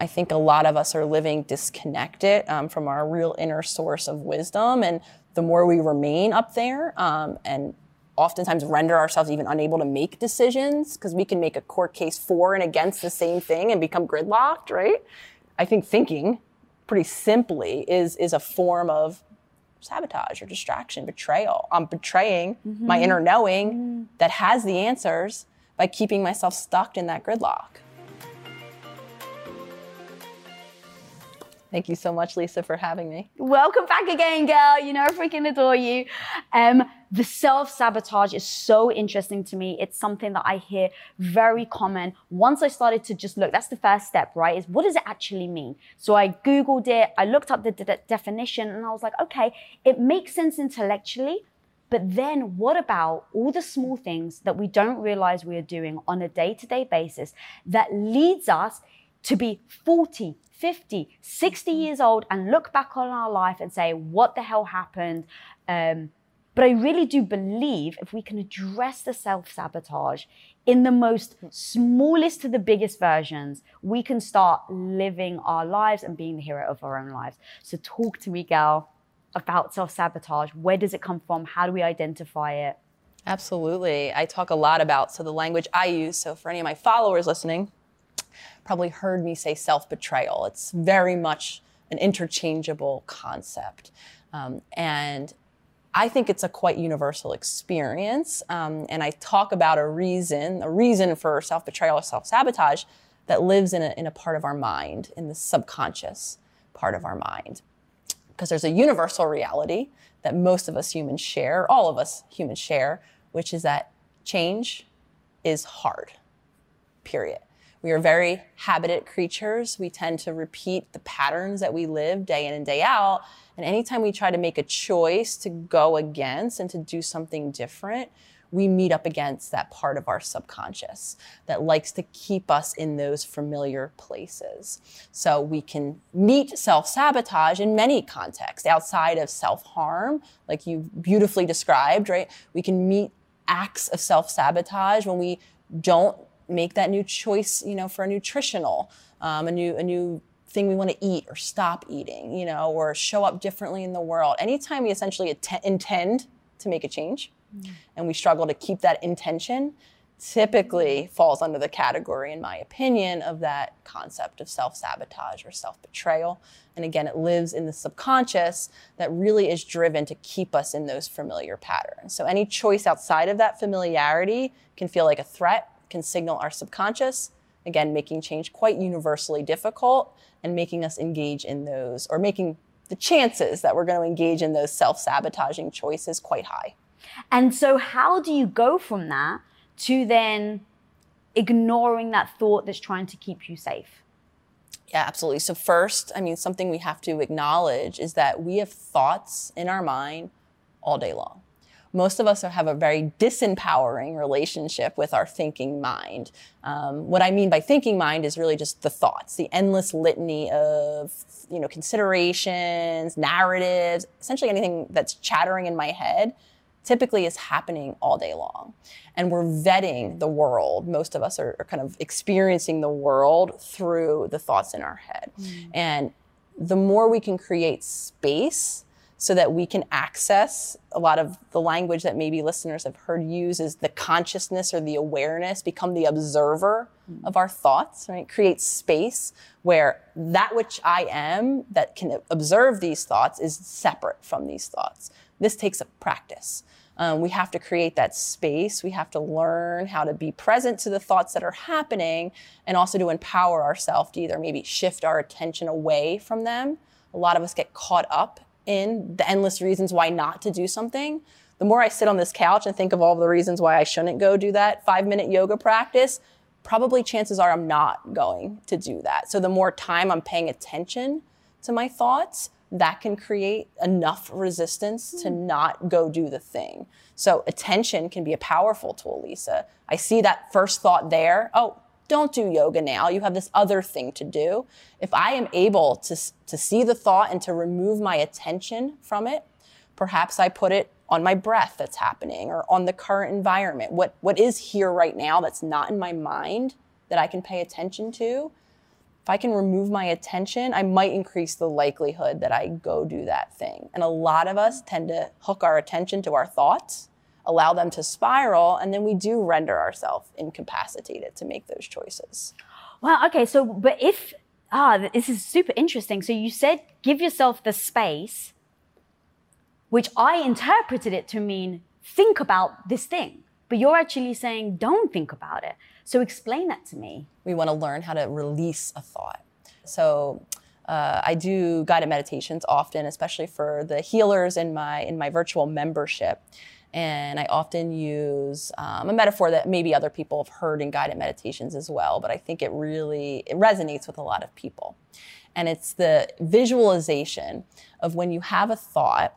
I think a lot of us are living disconnected um, from our real inner source of wisdom. And the more we remain up there um, and oftentimes render ourselves even unable to make decisions because we can make a court case for and against the same thing and become gridlocked, right? I think thinking pretty simply is is a form of sabotage or distraction, betrayal. I'm betraying mm-hmm. my inner knowing mm-hmm. that has the answers by keeping myself stuck in that gridlock. Thank you so much, Lisa, for having me. Welcome back again, girl. You know, I freaking adore you. Um, the self sabotage is so interesting to me. It's something that I hear very common. Once I started to just look, that's the first step, right? Is what does it actually mean? So I Googled it, I looked up the de- definition, and I was like, okay, it makes sense intellectually. But then what about all the small things that we don't realize we are doing on a day to day basis that leads us to be 40, 50, 60 mm-hmm. years old and look back on our life and say, what the hell happened? Um, but I really do believe if we can address the self sabotage in the most smallest to the biggest versions, we can start living our lives and being the hero of our own lives. So, talk to me, gal, about self sabotage. Where does it come from? How do we identify it? Absolutely. I talk a lot about so the language I use. So, for any of my followers listening, probably heard me say self betrayal. It's very much an interchangeable concept. Um, and I think it's a quite universal experience. Um, and I talk about a reason, a reason for self betrayal or self sabotage that lives in a, in a part of our mind, in the subconscious part of our mind. Because there's a universal reality that most of us humans share, all of us humans share, which is that change is hard, period. We are very habited creatures. We tend to repeat the patterns that we live day in and day out. And anytime we try to make a choice to go against and to do something different, we meet up against that part of our subconscious that likes to keep us in those familiar places. So we can meet self sabotage in many contexts outside of self harm, like you beautifully described, right? We can meet acts of self sabotage when we don't make that new choice, you know, for a nutritional, um, a new a new thing we want to eat or stop eating, you know, or show up differently in the world. Anytime we essentially att- intend to make a change, mm. and we struggle to keep that intention, typically falls under the category, in my opinion, of that concept of self sabotage or self betrayal. And again, it lives in the subconscious that really is driven to keep us in those familiar patterns. So any choice outside of that familiarity can feel like a threat can signal our subconscious, again, making change quite universally difficult and making us engage in those, or making the chances that we're going to engage in those self sabotaging choices quite high. And so, how do you go from that to then ignoring that thought that's trying to keep you safe? Yeah, absolutely. So, first, I mean, something we have to acknowledge is that we have thoughts in our mind all day long most of us have a very disempowering relationship with our thinking mind. Um, what I mean by thinking mind is really just the thoughts, the endless litany of you know considerations, narratives, essentially anything that's chattering in my head typically is happening all day long. And we're vetting the world. Most of us are, are kind of experiencing the world through the thoughts in our head. Mm. And the more we can create space so that we can access a lot of the language that maybe listeners have heard use is the consciousness or the awareness, become the observer mm. of our thoughts, right? Create space where that which I am that can observe these thoughts is separate from these thoughts. This takes a practice. Um, we have to create that space. We have to learn how to be present to the thoughts that are happening and also to empower ourselves to either maybe shift our attention away from them. A lot of us get caught up in the endless reasons why not to do something, the more I sit on this couch and think of all the reasons why I shouldn't go do that five minute yoga practice, probably chances are I'm not going to do that. So the more time I'm paying attention to my thoughts, that can create enough resistance to hmm. not go do the thing. So attention can be a powerful tool, Lisa. I see that first thought there. Oh, don't do yoga now. You have this other thing to do. If I am able to, to see the thought and to remove my attention from it, perhaps I put it on my breath that's happening or on the current environment. What, what is here right now that's not in my mind that I can pay attention to? if I can remove my attention, I might increase the likelihood that I go do that thing. And a lot of us tend to hook our attention to our thoughts, allow them to spiral, and then we do render ourselves incapacitated to make those choices. Well, okay, so but if ah, this is super interesting. So you said give yourself the space, which I interpreted it to mean think about this thing. But you're actually saying don't think about it. So explain that to me. We want to learn how to release a thought. So uh, I do guided meditations often, especially for the healers in my in my virtual membership. And I often use um, a metaphor that maybe other people have heard in guided meditations as well, but I think it really it resonates with a lot of people. And it's the visualization of when you have a thought,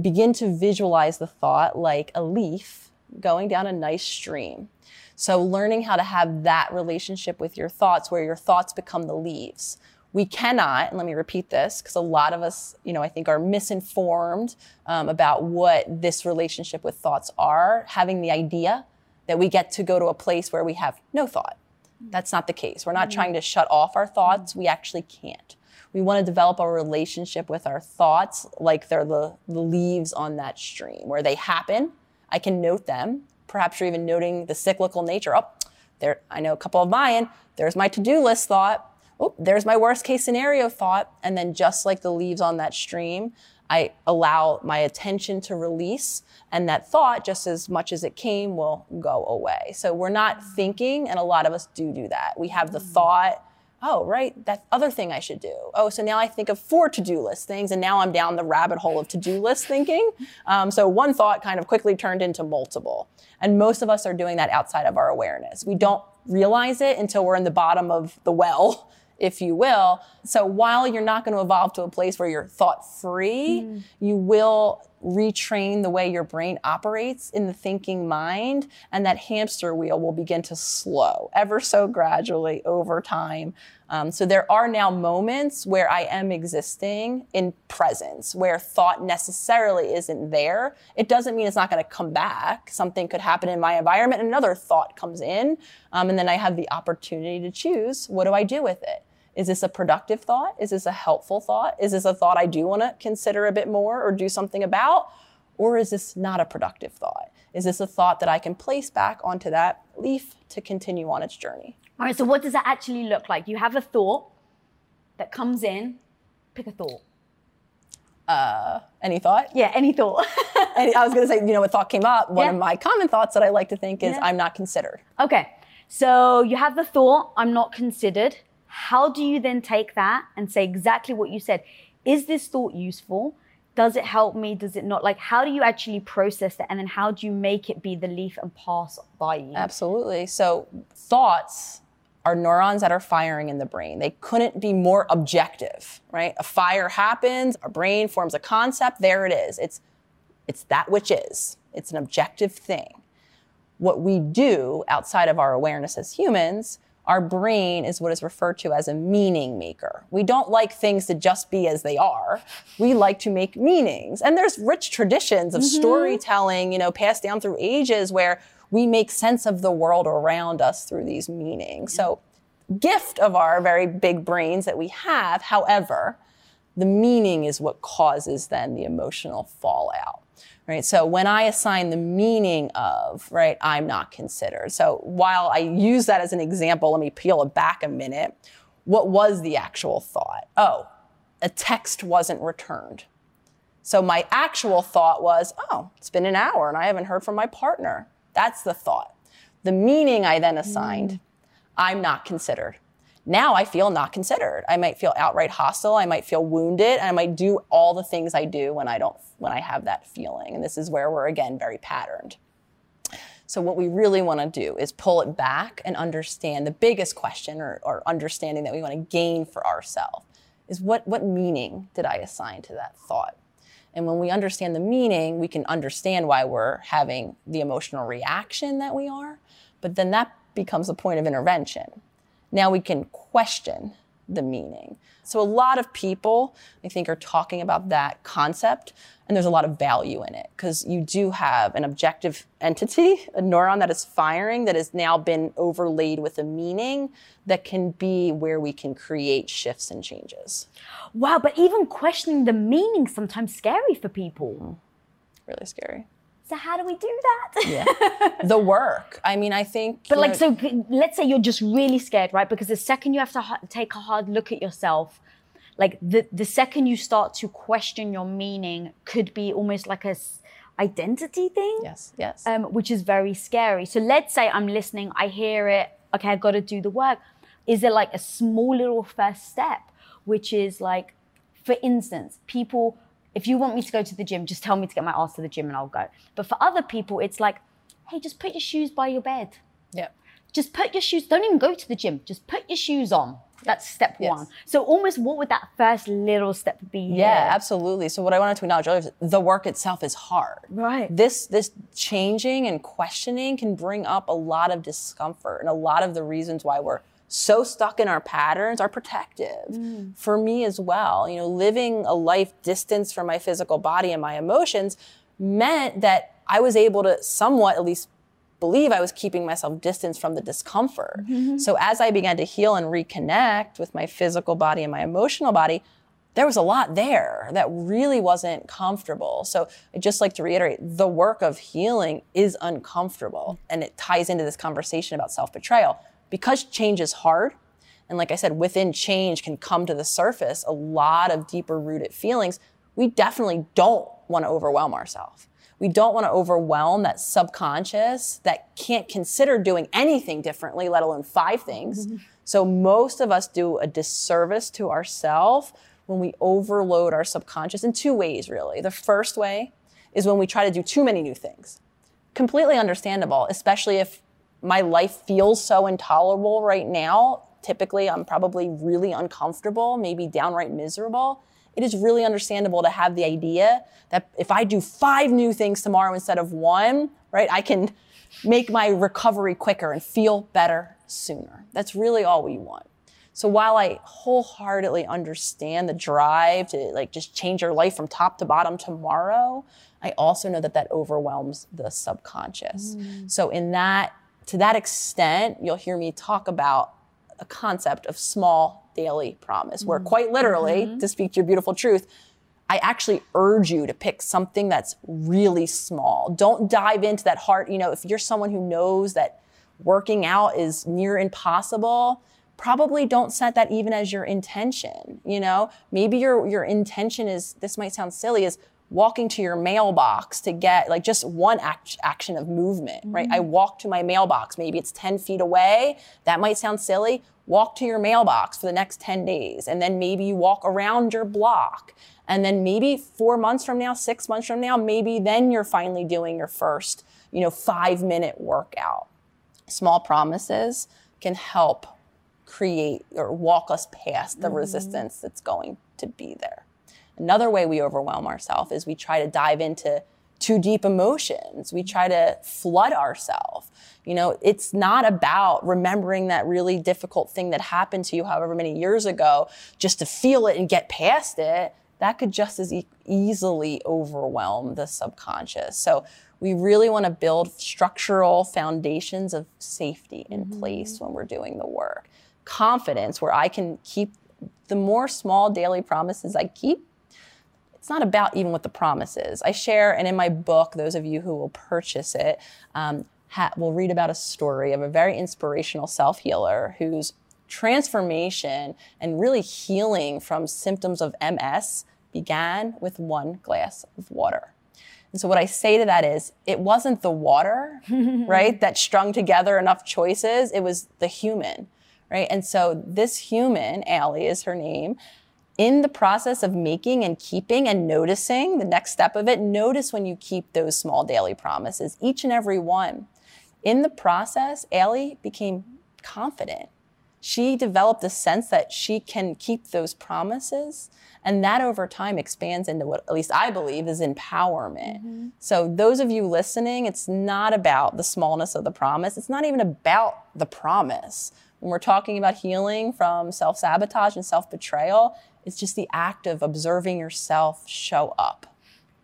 begin to visualize the thought like a leaf going down a nice stream. So learning how to have that relationship with your thoughts where your thoughts become the leaves we cannot, and let me repeat this, because a lot of us, you know, I think are misinformed um, about what this relationship with thoughts are, having the idea that we get to go to a place where we have no thought. That's not the case. We're not mm-hmm. trying to shut off our thoughts. We actually can't. We want to develop a relationship with our thoughts like they're the, the leaves on that stream, where they happen. I can note them. Perhaps you're even noting the cyclical nature. Oh, there, I know a couple of mine. There's my to do list thought oh, there's my worst case scenario thought. And then just like the leaves on that stream, I allow my attention to release, and that thought, just as much as it came, will go away. So we're not thinking, and a lot of us do do that. We have the mm. thought, oh, right, that other thing I should do. Oh, so now I think of four to do list things, and now I'm down the rabbit hole of to do list thinking. Um, so one thought kind of quickly turned into multiple. And most of us are doing that outside of our awareness. We don't realize it until we're in the bottom of the well if you will. So while you're not going to evolve to a place where you're thought free, mm. you will retrain the way your brain operates in the thinking mind, and that hamster wheel will begin to slow ever so gradually over time. Um, so there are now moments where I am existing in presence, where thought necessarily isn't there. It doesn't mean it's not going to come back. Something could happen in my environment, another thought comes in, um, and then I have the opportunity to choose what do I do with it. Is this a productive thought? Is this a helpful thought? Is this a thought I do want to consider a bit more or do something about? Or is this not a productive thought? Is this a thought that I can place back onto that leaf to continue on its journey? All right, so what does that actually look like? You have a thought that comes in, pick a thought. Uh, any thought? Yeah, any thought. I was going to say, you know, a thought came up. One yeah. of my common thoughts that I like to think is, yeah. I'm not considered. Okay, so you have the thought, I'm not considered. How do you then take that and say exactly what you said? Is this thought useful? Does it help me? Does it not? Like, how do you actually process that? And then how do you make it be the leaf and pass by you? Absolutely. So, thoughts are neurons that are firing in the brain. They couldn't be more objective, right? A fire happens, our brain forms a concept, there it is. It's it's that which is. It's an objective thing. What we do outside of our awareness as humans our brain is what is referred to as a meaning maker. We don't like things to just be as they are. We like to make meanings. And there's rich traditions of mm-hmm. storytelling, you know, passed down through ages where we make sense of the world around us through these meanings. So, gift of our very big brains that we have, however, the meaning is what causes then the emotional fallout right? So when I assign the meaning of, right, I'm not considered. So while I use that as an example, let me peel it back a minute. What was the actual thought? Oh, a text wasn't returned. So my actual thought was, oh, it's been an hour and I haven't heard from my partner. That's the thought. The meaning I then assigned, mm. I'm not considered. Now I feel not considered. I might feel outright hostile. I might feel wounded. And I might do all the things I do when I don't, when I have that feeling. And this is where we're again very patterned. So what we really want to do is pull it back and understand the biggest question or, or understanding that we want to gain for ourselves is what, what meaning did I assign to that thought? And when we understand the meaning, we can understand why we're having the emotional reaction that we are. But then that becomes a point of intervention. Now we can question the meaning. So, a lot of people, I think, are talking about that concept, and there's a lot of value in it because you do have an objective entity, a neuron that is firing that has now been overlaid with a meaning that can be where we can create shifts and changes. Wow, but even questioning the meaning sometimes scary for people. Mm-hmm. Really scary. So how do we do that? Yeah. the work. I mean, I think. But like, so let's say you're just really scared, right? Because the second you have to ha- take a hard look at yourself, like the the second you start to question your meaning, could be almost like a identity thing. Yes. Yes. Um, which is very scary. So let's say I'm listening, I hear it. Okay, I got to do the work. Is there like a small little first step, which is like, for instance, people if you want me to go to the gym, just tell me to get my ass to the gym and I'll go. But for other people, it's like, hey, just put your shoes by your bed. Yeah. Just put your shoes, don't even go to the gym, just put your shoes on. That's step yes. one. So almost what would that first little step be? Yeah, here? absolutely. So what I wanted to acknowledge earlier is the work itself is hard. Right. This this changing and questioning can bring up a lot of discomfort and a lot of the reasons why we're so stuck in our patterns are protective mm. for me as well. You know, living a life distance from my physical body and my emotions meant that I was able to somewhat at least believe I was keeping myself distance from the discomfort. Mm-hmm. So as I began to heal and reconnect with my physical body and my emotional body, there was a lot there that really wasn't comfortable. So I just like to reiterate the work of healing is uncomfortable and it ties into this conversation about self-betrayal because change is hard, and like I said, within change can come to the surface a lot of deeper rooted feelings, we definitely don't want to overwhelm ourselves. We don't want to overwhelm that subconscious that can't consider doing anything differently, let alone five things. Mm-hmm. So most of us do a disservice to ourselves when we overload our subconscious in two ways, really. The first way is when we try to do too many new things. Completely understandable, especially if my life feels so intolerable right now. Typically, I'm probably really uncomfortable, maybe downright miserable. It is really understandable to have the idea that if I do five new things tomorrow instead of one, right, I can make my recovery quicker and feel better sooner. That's really all we want. So while I wholeheartedly understand the drive to like just change your life from top to bottom tomorrow, I also know that that overwhelms the subconscious. Mm. So in that to that extent, you'll hear me talk about a concept of small daily promise, where mm-hmm. quite literally, mm-hmm. to speak to your beautiful truth, I actually urge you to pick something that's really small. Don't dive into that hard, you know, if you're someone who knows that working out is near impossible, probably don't set that even as your intention, you know? Maybe your your intention is this might sound silly is walking to your mailbox to get like just one act- action of movement, mm-hmm. right? I walk to my mailbox. Maybe it's 10 feet away. That might sound silly. Walk to your mailbox for the next 10 days. And then maybe you walk around your block. And then maybe four months from now, six months from now, maybe then you're finally doing your first, you know, five minute workout. Small promises can help create or walk us past the mm-hmm. resistance that's going to be there. Another way we overwhelm ourselves is we try to dive into too deep emotions. We try to flood ourselves. You know, it's not about remembering that really difficult thing that happened to you however many years ago just to feel it and get past it. That could just as e- easily overwhelm the subconscious. So we really want to build structural foundations of safety in mm-hmm. place when we're doing the work. Confidence, where I can keep the more small daily promises I keep, it's not about even what the promise is. I share, and in my book, those of you who will purchase it um, ha- will read about a story of a very inspirational self healer whose transformation and really healing from symptoms of MS began with one glass of water. And so what I say to that is it wasn't the water, right, that strung together enough choices, it was the human, right? And so this human, Allie is her name, in the process of making and keeping and noticing the next step of it, notice when you keep those small daily promises, each and every one. In the process, Allie became confident. She developed a sense that she can keep those promises. And that over time expands into what, at least I believe, is empowerment. Mm-hmm. So, those of you listening, it's not about the smallness of the promise. It's not even about the promise when we're talking about healing from self sabotage and self betrayal, it's just the act of observing yourself show up.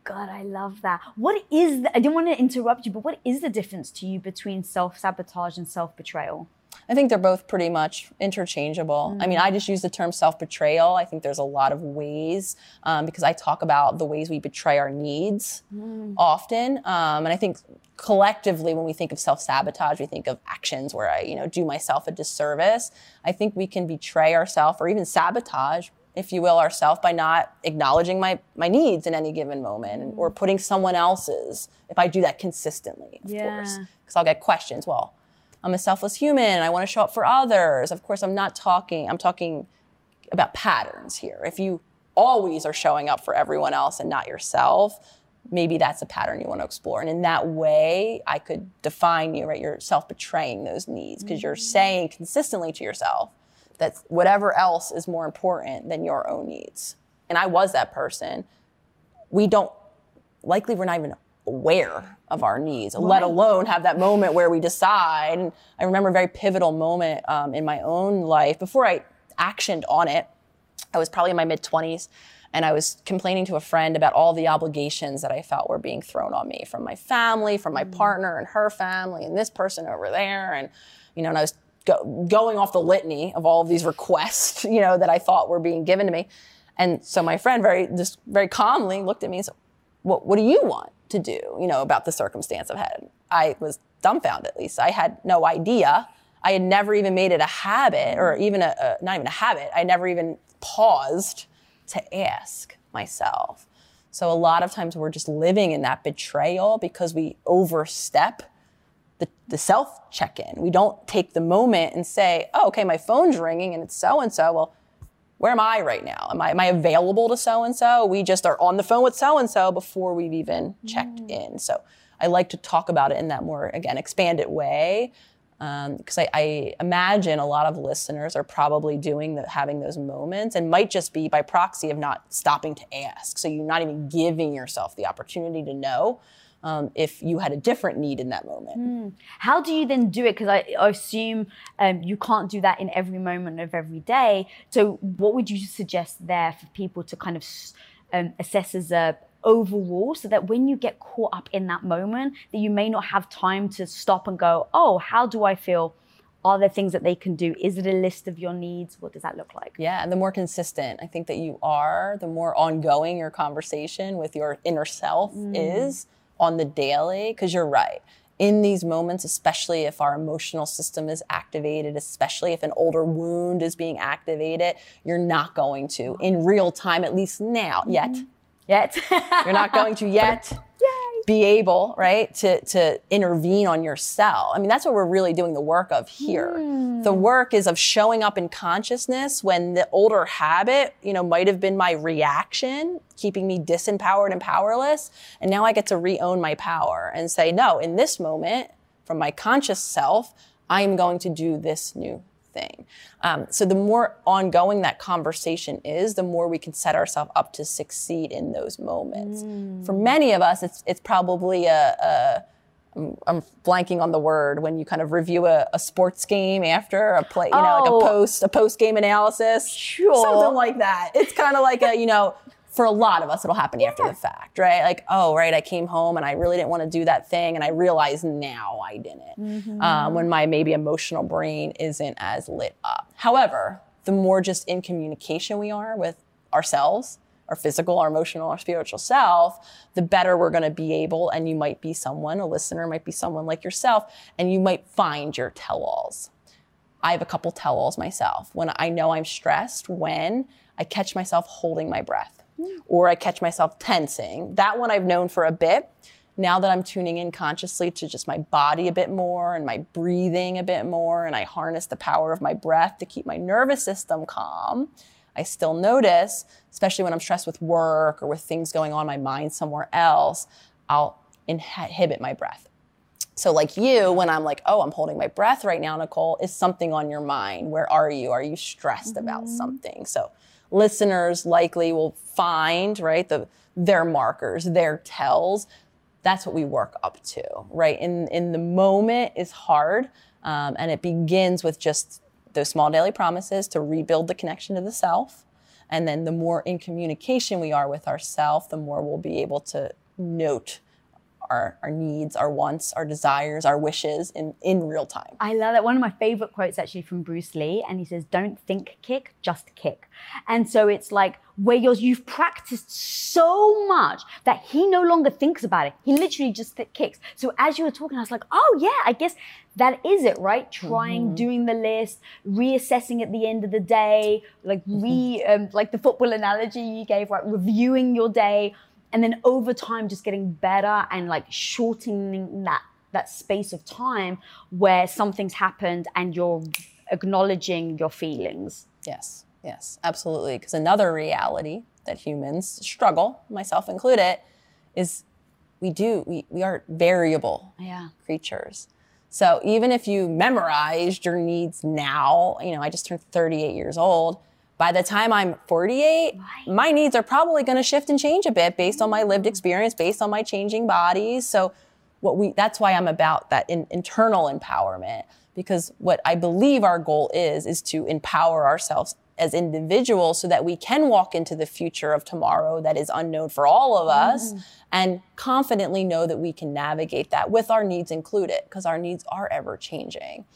God, I love that. What is the, I didn't want to interrupt you, but what is the difference to you between self sabotage and self betrayal? I think they're both pretty much interchangeable. Mm. I mean, I just use the term self betrayal. I think there's a lot of ways um, because I talk about the ways we betray our needs mm. often. Um, and I think collectively, when we think of self sabotage, we think of actions where I, you know, do myself a disservice. I think we can betray ourselves or even sabotage if you will, ourselves by not acknowledging my, my needs in any given moment mm. or putting someone else's, if I do that consistently, of yeah. course. Because I'll get questions, well, I'm a selfless human. I want to show up for others. Of course, I'm not talking, I'm talking about patterns here. If you always are showing up for everyone else and not yourself, maybe that's a pattern you want to explore. And in that way, I could define you, right? You're self betraying those needs because mm-hmm. you're saying consistently to yourself that whatever else is more important than your own needs. And I was that person. We don't, likely, we're not even aware of our needs, right. let alone have that moment where we decide. And I remember a very pivotal moment um, in my own life before I actioned on it. I was probably in my mid 20s and I was complaining to a friend about all the obligations that I felt were being thrown on me from my family, from my mm. partner and her family, and this person over there. And, you know, and I was go, going off the litany of all of these requests, you know, that I thought were being given to me. And so my friend very, just very calmly looked at me and said, what, what do you want? to do, you know, about the circumstance I've had. I was dumbfounded, at least. I had no idea. I had never even made it a habit, or even a, a not even a habit. I never even paused to ask myself. So a lot of times we're just living in that betrayal because we overstep the, the self check in. We don't take the moment and say, oh, okay, my phone's ringing and it's so and so. Well, where am I right now? Am I, am I available to so and so? We just are on the phone with so and so before we've even checked mm. in. So I like to talk about it in that more, again, expanded way. Because um, I, I, imagine a lot of listeners are probably doing the, having those moments and might just be by proxy of not stopping to ask. So you're not even giving yourself the opportunity to know um, if you had a different need in that moment. Mm. How do you then do it? Because I, I, assume um, you can't do that in every moment of every day. So, what would you suggest there for people to kind of um, assess as a overall so that when you get caught up in that moment that you may not have time to stop and go oh how do i feel are there things that they can do is it a list of your needs what does that look like yeah and the more consistent i think that you are the more ongoing your conversation with your inner self mm. is on the daily, because you're right. In these moments, especially if our emotional system is activated, especially if an older wound is being activated, you're not going to, in real time, at least now, mm-hmm. yet, yet, you're not going to yet be able, right, to, to intervene on your cell. I mean, that's what we're really doing the work of here. Mm. The work is of showing up in consciousness when the older habit, you know, might have been my reaction, keeping me disempowered and powerless. And now I get to re-own my power and say, no, in this moment, from my conscious self, I am going to do this new thing. Um, so the more ongoing that conversation is, the more we can set ourselves up to succeed in those moments. Mm. For many of us, it's it's probably a, a I'm, I'm blanking on the word when you kind of review a, a sports game after a play, you know, oh. like a oh. post a post game analysis, sure. something like that. It's kind of like a you know for a lot of us, it'll happen yeah. after the fact, right? Like, oh, right, I came home and I really didn't want to do that thing, and I realize now I didn't. Mm-hmm. Um, when my maybe emotional brain isn't as lit up. However, the more just in communication we are with ourselves, our physical, our emotional, our spiritual self, the better we're going to be able. And you might be someone, a listener might be someone like yourself, and you might find your tell alls. I have a couple tell alls myself. When I know I'm stressed, when I catch myself holding my breath or I catch myself tensing. That one I've known for a bit. Now that I'm tuning in consciously to just my body a bit more and my breathing a bit more, and I harness the power of my breath to keep my nervous system calm, I still notice, especially when I'm stressed with work or with things going on in my mind somewhere else, I'll inhibit my breath. So, like you, when I'm like, oh, I'm holding my breath right now, Nicole, is something on your mind? Where are you? Are you stressed mm-hmm. about something? So, listeners likely will find, right, the, their markers, their tells. That's what we work up to, right? In, in the moment is hard. Um, and it begins with just those small daily promises to rebuild the connection to the self. And then the more in communication we are with ourself, the more we'll be able to note our, our needs, our wants, our desires, our wishes in, in real time. I love that. One of my favorite quotes actually from Bruce Lee, and he says, Don't think kick, just kick. And so it's like where you you've practiced so much that he no longer thinks about it. He literally just kicks. So as you were talking, I was like, Oh, yeah, I guess that is it, right? Trying, mm-hmm. doing the list, reassessing at the end of the day, like re, um, like the football analogy you gave, right? Reviewing your day and then over time just getting better and like shortening that that space of time where something's happened and you're acknowledging your feelings. Yes yes absolutely. Because another reality that humans struggle myself included is we do we, we are variable yeah. creatures. So even if you memorized your needs now you know i just turned 38 years old by the time I'm 48, right. my needs are probably going to shift and change a bit based on my lived experience, based on my changing bodies. So what we that's why I'm about that in, internal empowerment because what I believe our goal is is to empower ourselves as individuals so that we can walk into the future of tomorrow that is unknown for all of us mm. and confidently know that we can navigate that with our needs included because our needs are ever changing.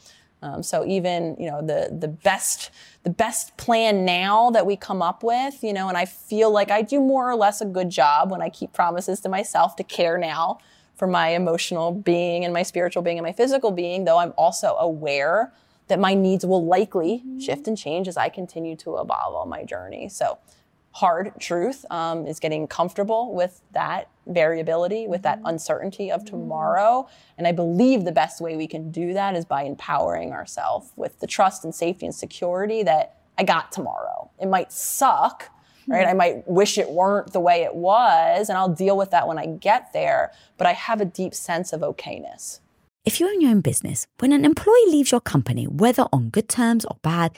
Um, so even you know the the best the best plan now that we come up with, you know, and I feel like I do more or less a good job when I keep promises to myself to care now for my emotional being and my spiritual being and my physical being. Though I'm also aware that my needs will likely mm-hmm. shift and change as I continue to evolve on my journey. So hard truth um, is getting comfortable with that variability, with that mm-hmm. uncertainty of mm-hmm. tomorrow. And I believe the best way we can do that is by empowering ourselves with the trust and safety and security that I got tomorrow. It might suck, right? I might wish it weren't the way it was, and I'll deal with that when I get there, but I have a deep sense of okayness. If you own your own business, when an employee leaves your company, whether on good terms or bad,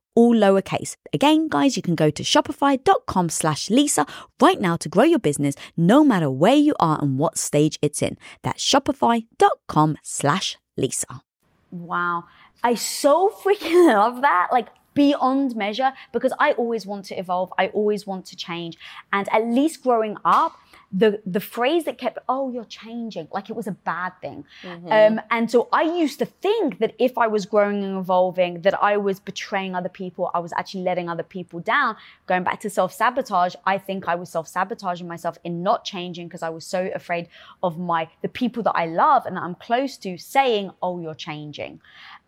all lowercase. Again, guys, you can go to shopify.com slash Lisa right now to grow your business no matter where you are and what stage it's in. That's shopify.com slash Lisa. Wow. I so freaking love that. Like, beyond measure because I always want to evolve. I always want to change. And at least growing up, the the phrase that kept oh you're changing like it was a bad thing. Mm-hmm. um, and so i used to think that if i was growing and evolving that i was betraying other people i was actually letting other people down. Going back to self-sabotage i think i was self-sabotaging myself in not changing because i was so afraid of my the people that i love and that i'm close to saying oh you're changing.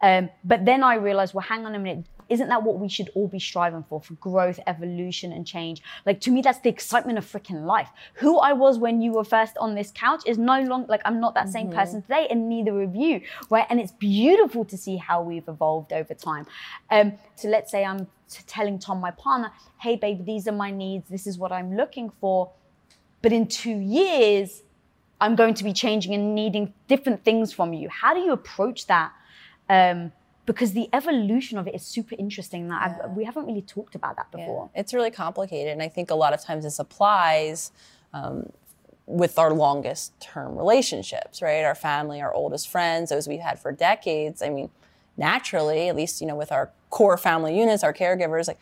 Um, but then i realized well hang on a minute isn't that what we should all be striving for for growth evolution and change? Like to me that's the excitement of freaking life. Who i was when you were first on this couch is no longer like i'm not that same mm-hmm. person today and neither of you right? And it's beautiful to see how we've evolved over time. Um, so let's say i'm t- telling tom my partner hey babe these are my needs. This is what i'm looking for. But in two years i'm going to be changing and needing different things from you. How do you approach that um, because the evolution of it is super interesting. That yeah. we haven't really talked about that before. Yeah. It's really complicated, and I think a lot of times this applies um, with our longest term relationships, right? Our family, our oldest friends, those we've had for decades. I mean, naturally, at least you know, with our core family units, our caregivers, like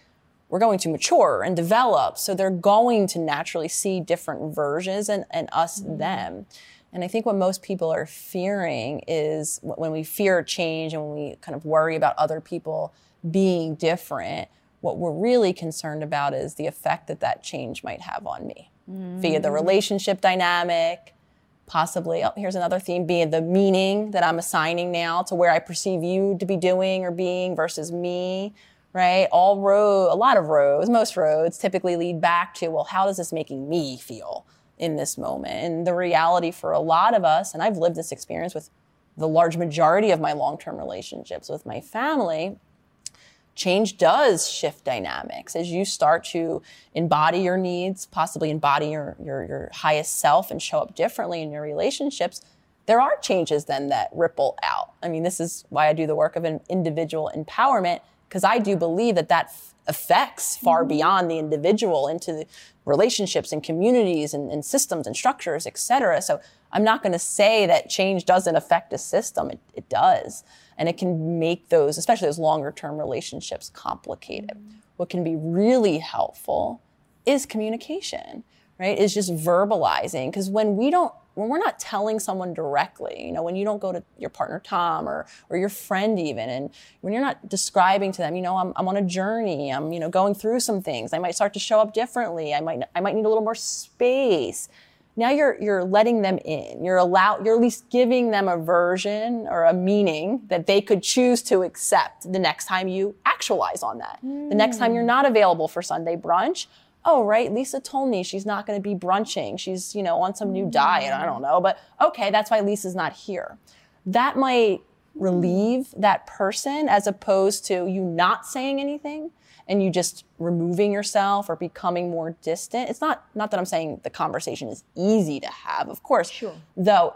we're going to mature and develop, so they're going to naturally see different versions and, and us mm-hmm. them. And I think what most people are fearing is when we fear change and when we kind of worry about other people being different, what we're really concerned about is the effect that that change might have on me mm. via the mm. relationship dynamic, possibly, oh, here's another theme, being the meaning that I'm assigning now to where I perceive you to be doing or being versus me, right? All road, a lot of roads, most roads typically lead back to, well, how does this making me feel? In this moment. And the reality for a lot of us, and I've lived this experience with the large majority of my long term relationships with my family, change does shift dynamics as you start to embody your needs, possibly embody your, your, your highest self and show up differently in your relationships. There are changes then that ripple out. I mean, this is why I do the work of an individual empowerment, because I do believe that that affects far mm-hmm. beyond the individual into the relationships and communities and, and systems and structures, et cetera. So I'm not going to say that change doesn't affect a system. It, it, does. And it can make those, especially those longer term relationships, complicated. Mm-hmm. What can be really helpful is communication, right? Is just verbalizing. Because when we don't when we're not telling someone directly, you know, when you don't go to your partner Tom or or your friend even, and when you're not describing to them, you know, I'm, I'm on a journey, I'm you know going through some things, I might start to show up differently, I might I might need a little more space. Now you're you're letting them in. You're allow you're at least giving them a version or a meaning that they could choose to accept the next time you actualize on that. Mm. The next time you're not available for Sunday brunch, oh, right, Lisa told me she's not going to be brunching. She's, you know, on some new diet. I don't know. But okay, that's why Lisa's not here. That might relieve that person as opposed to you not saying anything and you just removing yourself or becoming more distant. It's not not that I'm saying the conversation is easy to have, of course. Sure. Though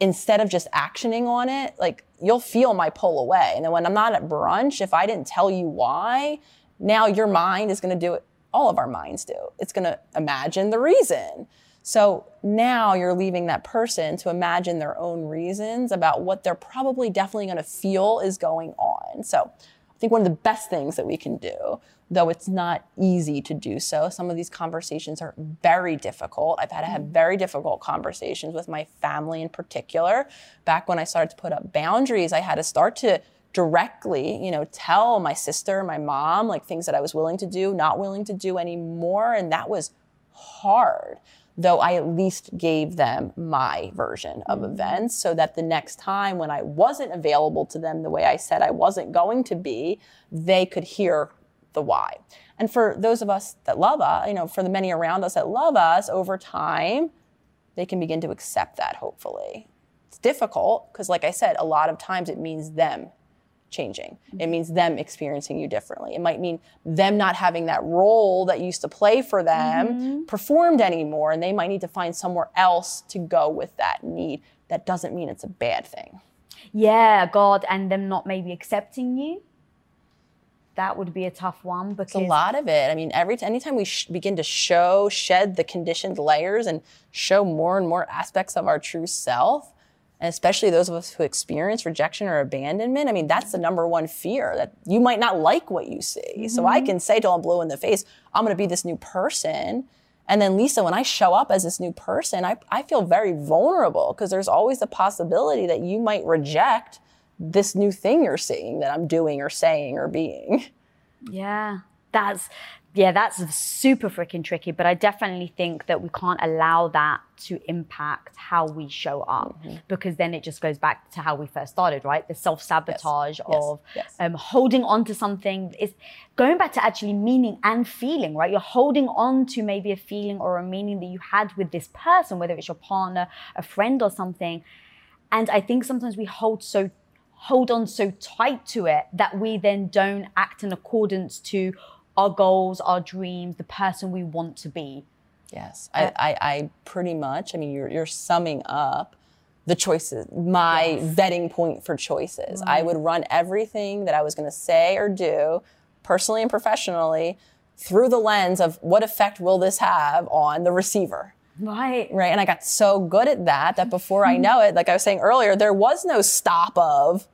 instead of just actioning on it, like you'll feel my pull away. And then when I'm not at brunch, if I didn't tell you why, now your mind is going to do it all of our minds do. It's going to imagine the reason. So now you're leaving that person to imagine their own reasons about what they're probably definitely going to feel is going on. So I think one of the best things that we can do, though it's not easy to do so, some of these conversations are very difficult. I've had to have very difficult conversations with my family in particular. Back when I started to put up boundaries, I had to start to directly, you know, tell my sister, my mom, like things that I was willing to do, not willing to do anymore. And that was hard, though I at least gave them my version of mm-hmm. events so that the next time when I wasn't available to them the way I said I wasn't going to be, they could hear the why. And for those of us that love us, you know, for the many around us that love us over time, they can begin to accept that hopefully. It's difficult because, like I said, a lot of times it means them changing. It means them experiencing you differently. It might mean them not having that role that used to play for them mm-hmm. performed anymore, and they might need to find somewhere else to go with that need. That doesn't mean it's a bad thing. Yeah, God, and them not maybe accepting you. That would be a tough one because it's a lot of it. I mean, every t- anytime we sh- begin to show, shed the conditioned layers, and show more and more aspects of our true self, and especially those of us who experience rejection or abandonment, I mean, that's the number one fear that you might not like what you see. Mm-hmm. So I can say till I'm blue in the face, I'm going to be this new person. And then Lisa, when I show up as this new person, I, I feel very vulnerable because there's always the possibility that you might reject this new thing you're seeing that I'm doing or saying or being. Yeah, that's yeah, that's super freaking tricky. But I definitely think that we can't allow that to impact how we show up mm-hmm. because then it just goes back to how we first started, right? The self sabotage yes. of yes. Um, holding on to something is going back to actually meaning and feeling, right? You're holding on to maybe a feeling or a meaning that you had with this person, whether it's your partner, a friend, or something. And I think sometimes we hold so hold on so tight to it that we then don't act in accordance to our goals, our dreams, the person we want to be. Yes, uh, I, I, I, pretty much. I mean, you're you're summing up the choices, my yes. vetting point for choices. Right. I would run everything that I was going to say or do, personally and professionally, through the lens of what effect will this have on the receiver. Right. Right. And I got so good at that that before I know it, like I was saying earlier, there was no stop of,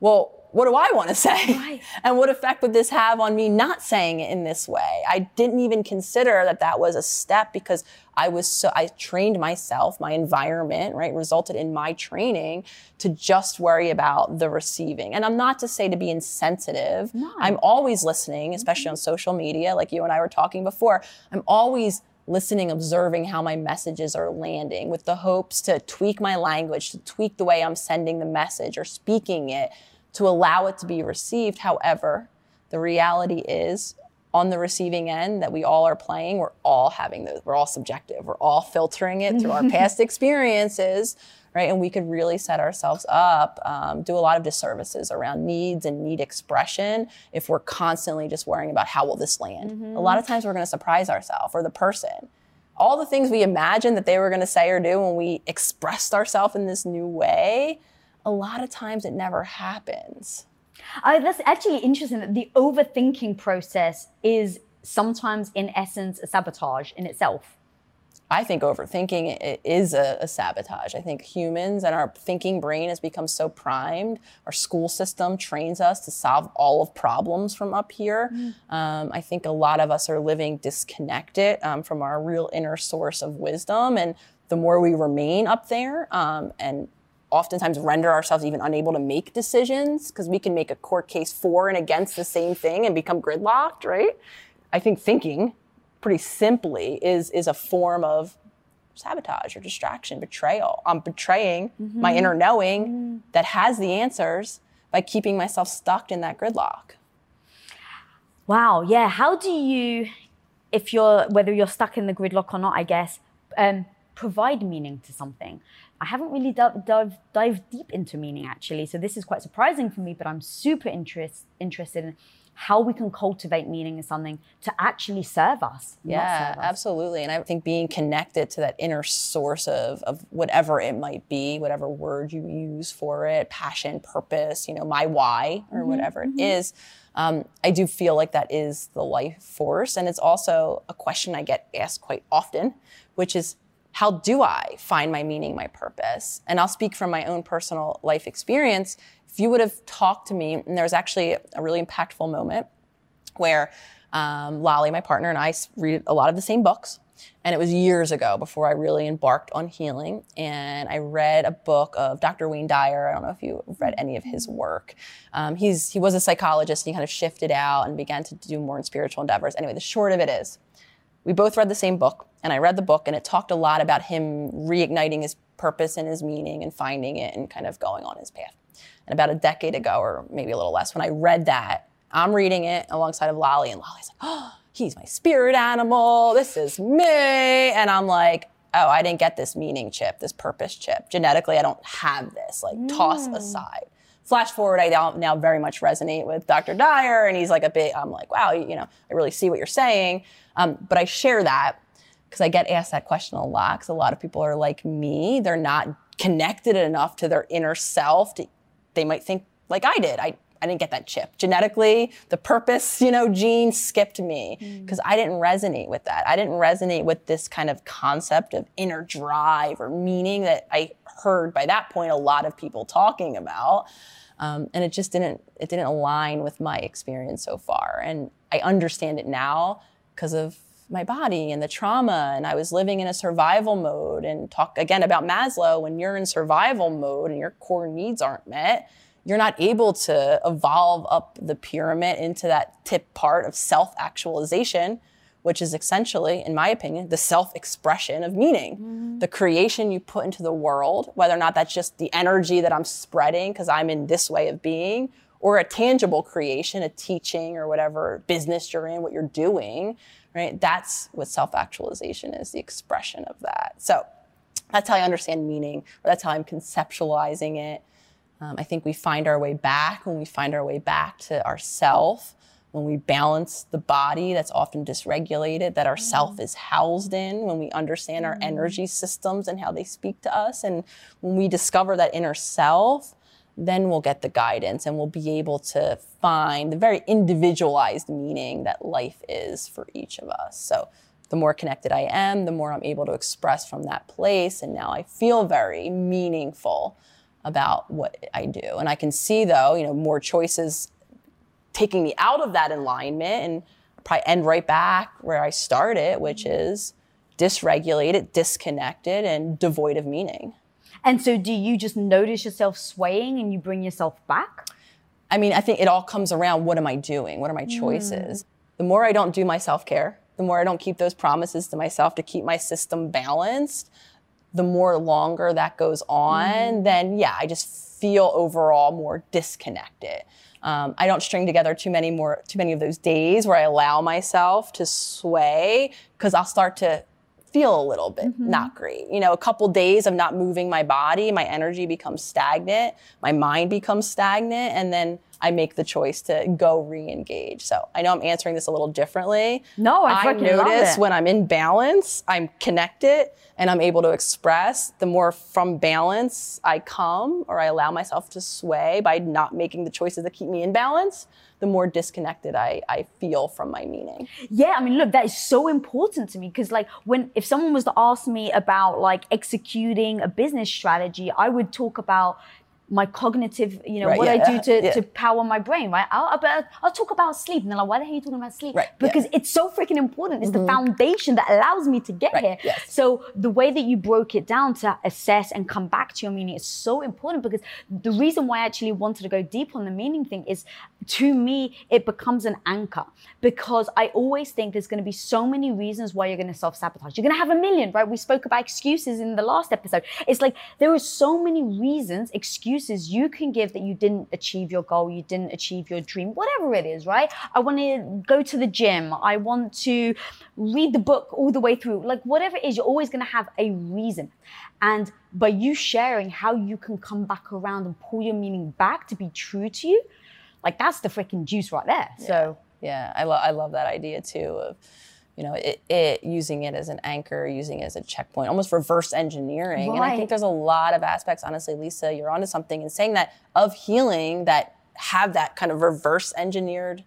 well, what do I want to say? Right. And what effect would this have on me not saying it in this way? I didn't even consider that that was a step because I was so, I trained myself, my environment, right, resulted in my training to just worry about the receiving. And I'm not to say to be insensitive. No. I'm always listening, especially mm-hmm. on social media, like you and I were talking before. I'm always listening, observing how my messages are landing with the hopes to tweak my language, to tweak the way I'm sending the message or speaking it to allow it to be received. However, the reality is on the receiving end that we all are playing, we're all having those, we're all subjective. We're all filtering it through our past experiences, right? And we could really set ourselves up, um, do a lot of disservices around needs and need expression if we're constantly just worrying about how will this land. Mm-hmm. A lot of times we're going to surprise ourselves or the person. All the things we imagined that they were going to say or do when we expressed ourselves in this new way, a lot of times it never happens. Uh, that's actually interesting that the overthinking process is sometimes, in essence, a sabotage in itself. I think overthinking is a, a, sabotage. I think humans and our thinking brain has become so primed. Our school system trains us to solve all of problems from up here. Mm. Um, I think a lot of us are living disconnected um, from our real inner source of wisdom. And the more we remain up there um, and oftentimes render ourselves even unable to make decisions because we can make a court case for and against the same thing and become gridlocked, right? I think thinking pretty simply is is a form of sabotage or distraction, betrayal. I'm betraying mm-hmm. my inner knowing mm-hmm. that has the answers by keeping myself stuck in that gridlock. Wow, yeah. How do you, if you're whether you're stuck in the gridlock or not, I guess, um, provide meaning to something? I haven't really dove, dove, dived deep into meaning actually. So this is quite surprising for me, but I'm super interest, interested in how we can cultivate meaning in something to actually serve us. Yeah, serve us. absolutely. And I think being connected to that inner source of, of whatever it might be, whatever word you use for it, passion, purpose, you know, my why, or mm-hmm, whatever mm-hmm. it is. Um, I do feel like that is the life force. And it's also a question I get asked quite often, which is how do I find my meaning, my purpose? And I'll speak from my own personal life experience. If you would have talked to me, and there's actually a really impactful moment where um, Lolly, my partner, and I read a lot of the same books. And it was years ago before I really embarked on healing. And I read a book of Dr. Wayne Dyer. I don't know if you read any of his work. Um, he's, he was a psychologist and he kind of shifted out and began to do more in spiritual endeavors. Anyway, the short of it is we both read the same book, and I read the book, and it talked a lot about him reigniting his purpose and his meaning and finding it and kind of going on his path. And about a decade ago, or maybe a little less, when I read that, I'm reading it alongside of Lolly, and Lolly's like, oh, he's my spirit animal. This is me. And I'm like, oh, I didn't get this meaning chip, this purpose chip. Genetically, I don't have this. Like, mm. toss aside. Flash forward, I now, very much resonate with Dr. Dyer, and he's like a bit, I'm like, wow, you, you know, I really see what you're saying. Um, but I share that because I get asked that question a lot because a lot of people are like me. They're not connected enough to their inner self. To, they might think like I did. I, I didn't get that chip. Genetically, the purpose, you know, gene skipped me because I didn't resonate with that. I didn't resonate with this kind of concept of inner drive or meaning that I heard by that point a lot of people talking about. Um, and it just didn't it didn't align with my experience so far. And I understand it now because of my body and the trauma and i was living in a survival mode and talk again about maslow when you're in survival mode and your core needs aren't met you're not able to evolve up the pyramid into that tip part of self-actualization which is essentially in my opinion the self-expression of meaning mm-hmm. the creation you put into the world whether or not that's just the energy that i'm spreading because i'm in this way of being or a tangible creation a teaching or whatever business you're in what you're doing right? That's what self actualization is the expression of that. So that's how I understand meaning, or that's how I'm conceptualizing it. Um, I think we find our way back when we find our way back to ourself, when we balance the body that's often dysregulated, that ourself mm-hmm. is housed in, when we understand our mm-hmm. energy systems and how they speak to us, and when we discover that inner self, then we'll get the guidance and we'll be able to find the very individualized meaning that life is for each of us. So the more connected I am, the more I'm able to express from that place. And now I feel very meaningful about what I do. And I can see though, you know, more choices taking me out of that alignment and probably end right back where I started, which is dysregulated, disconnected, and devoid of meaning. And so do you just notice yourself swaying and you bring yourself back? I mean, I think it all comes around what am I doing? What are my hmm. choices? Mm. The more I don't do my self care, the more I don't keep those promises to myself to keep my system balanced, the more longer that goes on, mm. then yeah, I just feel overall more disconnected. Um, I don't string together too many more, too many of those days where I allow myself to sway because I'll start to feel a little bit mm-hmm. not great. You know, a couple days of not moving my body, my energy becomes stagnant, my mind becomes stagnant, and then I make the choice to go re-engage. So I know I'm answering this a little differently. No, I, I notice when I'm in balance, I'm connected and I'm able to express. The more from balance I come or I allow myself to sway by not making the choices that keep me in balance, the more disconnected I, I feel from my meaning. Yeah, I mean, look, that is so important to me because, like, when if someone was to ask me about like executing a business strategy, I would talk about my cognitive, you know, right, what yeah, I do to, yeah. to power my brain, right? I'll, I'll, I'll, talk about sleep. And they're like, why the hell are you talking about sleep? Right, because yeah. it's so freaking important. It's mm-hmm. the foundation that allows me to get right, here. Yes. So the way that you broke it down to assess and come back to your meaning is so important because the reason why I actually wanted to go deep on the meaning thing is to me, it becomes an anchor because I always think there's going to be so many reasons why you're going to self sabotage. You're going to have a million, right? We spoke about excuses in the last episode. It's like there are so many reasons, excuses excuses you can give that you didn't achieve your goal, you didn't achieve your dream, whatever it is, right? I want to go to the gym. I want to read the book all the way through. Like whatever it is, you're always going to have a reason. And by you sharing how you can come back around and pull your meaning back to be true to you, like that's the freaking juice right there. Yeah. So yeah, I, lo- I love that idea too of you know, it, it, using it as an anchor, using it as a checkpoint, almost reverse engineering. Right. And I think there's a lot of aspects, honestly, Lisa, you're onto something in saying that of healing that have that kind of reverse engineered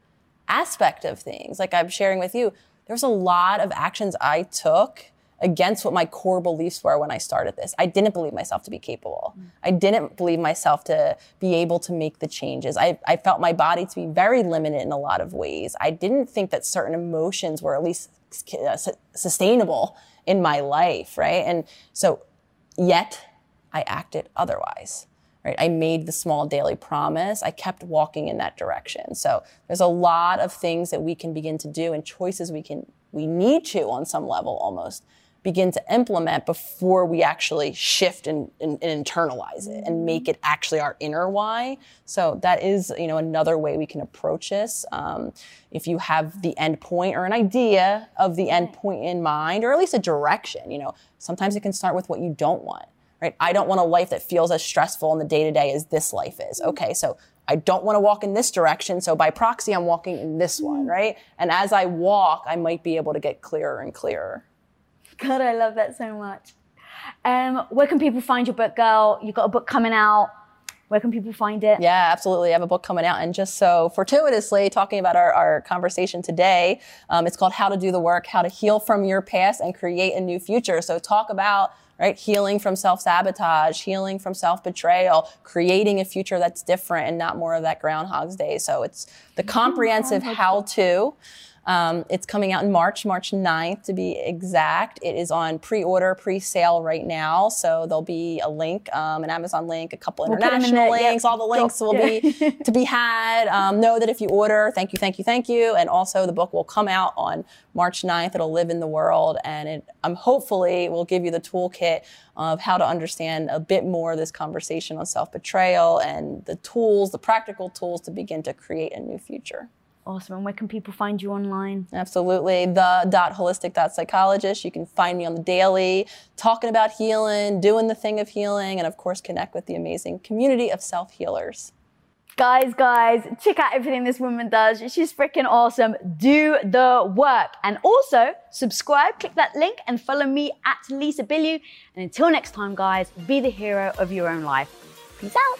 aspect of things. Like I'm sharing with you, there's a lot of actions I took against what my core beliefs were when I started this. I didn't believe myself to be capable. Mm. I didn't believe myself to be able to make the changes. I, I felt my body to be very limited in a lot of ways. I didn't think that certain emotions were at least sustainable in my life, right? And so, yet I acted otherwise. Right? I made the small daily promise. I kept walking in that direction. So there's a lot of things that we can begin to do and choices we can we need to on some level almost begin to implement before we actually shift and, and, and, internalize it and make it actually our inner why. So that is, you know, another way we can approach this. Um, if you have the end point or an idea of the end point in mind, or at least a direction, you know, sometimes it can start with what you don't want. Right? I don't want a life that feels as stressful in the day to day as this life is. Okay, so I don't want to walk in this direction. So by proxy, I'm walking in this one, right? And as I walk, I might be able to get clearer and clearer. God, I love that so much. Um, where can people find your book, girl? You've got a book coming out. Where can people find it? Yeah, absolutely. I have a book coming out. And just so fortuitously, talking about our, our conversation today, um, it's called How to Do the Work, How to Heal from Your Past and Create a New Future. So talk about right? Healing from self sabotage, healing from self betrayal, creating a future that's different and not more of that Groundhog's Day. So it's the comprehensive how to. Um, it's coming out in March, March 9th to be exact. It is on pre-order, pre-sale right now. So there'll be a link, um, an Amazon link, a couple We'll in international yeah, links. All the links will yeah. be to be had. Um, know that if you order, thank you, thank you, thank you. And also the book will come out on March 9th. It'll live in the world and it um, hopefully will give you the toolkit of how to understand a bit more this conversation on self-betrayal and the tools, the practical tools to begin to create a new future. Awesome. And where can people find you online? Absolutely. The dot holistic dot psychologist. You can find me on the daily, talking about healing, doing the thing of healing, and of course, connect with the amazing community of self healers. Guys, guys, check out everything this woman does. She's freaking awesome. Do the work. And also, subscribe, click that link, and follow me at Lisa Bilyeu. And until next time, guys, be the hero of your own life. Peace out.